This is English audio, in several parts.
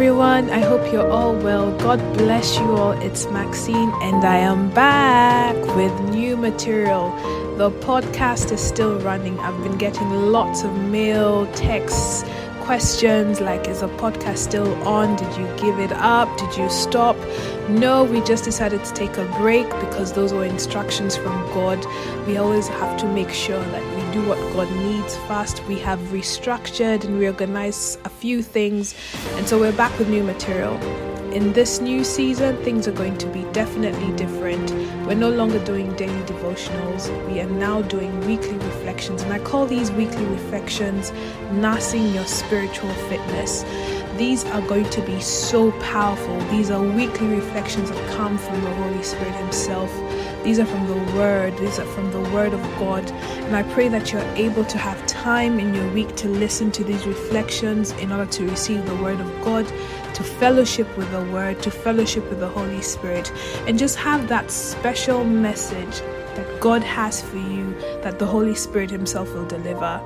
everyone. I hope you're all well. God bless you all. It's Maxine, and I am back with new material. The podcast is still running. I've been getting lots of mail, texts, questions like is the podcast still on did you give it up did you stop no we just decided to take a break because those were instructions from god we always have to make sure that we do what god needs first we have restructured and reorganized a few things and so we're back with new material in this new season, things are going to be definitely different. We're no longer doing daily devotionals, we are now doing weekly reflections. And I call these weekly reflections nursing your spiritual fitness. These are going to be so powerful. These are weekly reflections that come from the Holy Spirit Himself. These are from the Word, these are from the Word of God. And I pray that you're able to have time in your week to listen to these reflections in order to receive the Word of God to fellowship with the Word, to fellowship with the Holy Spirit, and just have that special message that God has for you that the Holy Spirit Himself will deliver.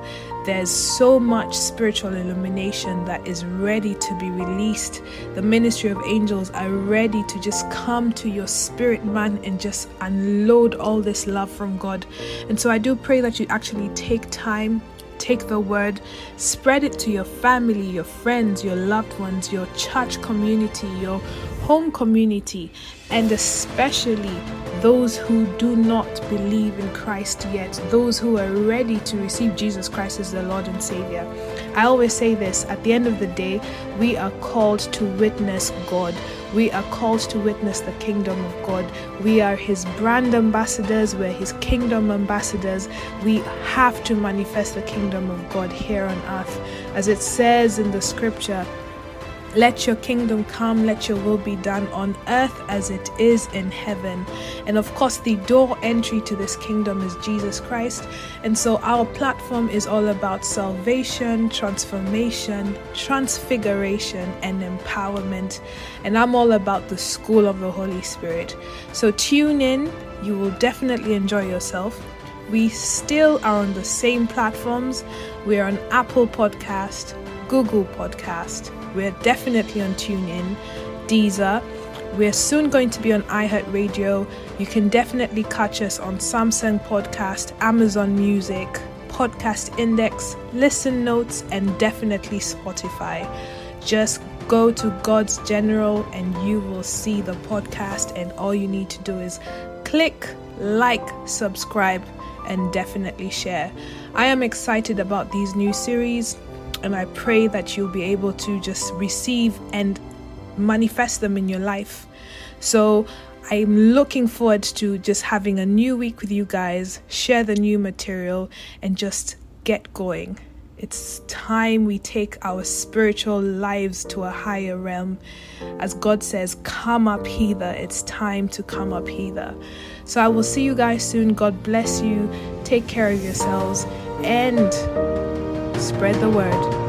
There's so much spiritual illumination that is ready to be released. The ministry of angels are ready to just come to your spirit man and just unload all this love from God. And so I do pray that you actually take time take the word, spread it to your family, your friends, your loved ones, your church community, your home community, and especially those who do not believe in Christ yet, those who are ready to receive Jesus Christ as their Lord and Savior. I always say this at the end of the day, we are called to witness God. We are called to witness the kingdom of God. We are His brand ambassadors, we're His kingdom ambassadors. We have to manifest the kingdom of God here on earth. As it says in the scripture, let your kingdom come, let your will be done on earth as it is in heaven. And of course, the door entry to this kingdom is Jesus Christ. And so our platform is all about salvation, transformation, transfiguration, and empowerment. And I'm all about the school of the Holy Spirit. So tune in, you will definitely enjoy yourself. We still are on the same platforms. We're on Apple Podcast, Google Podcast, we're definitely on TuneIn, Deezer. We're soon going to be on iHeartRadio. You can definitely catch us on Samsung Podcast, Amazon Music, Podcast Index, Listen Notes, and definitely Spotify. Just go to God's General and you will see the podcast, and all you need to do is click, like, subscribe, and definitely share. I am excited about these new series and I pray that you'll be able to just receive and manifest them in your life. So I'm looking forward to just having a new week with you guys, share the new material, and just get going. It's time we take our spiritual lives to a higher realm. As God says, come up hither. It's time to come up hither. So I will see you guys soon. God bless you. Take care of yourselves and spread the word.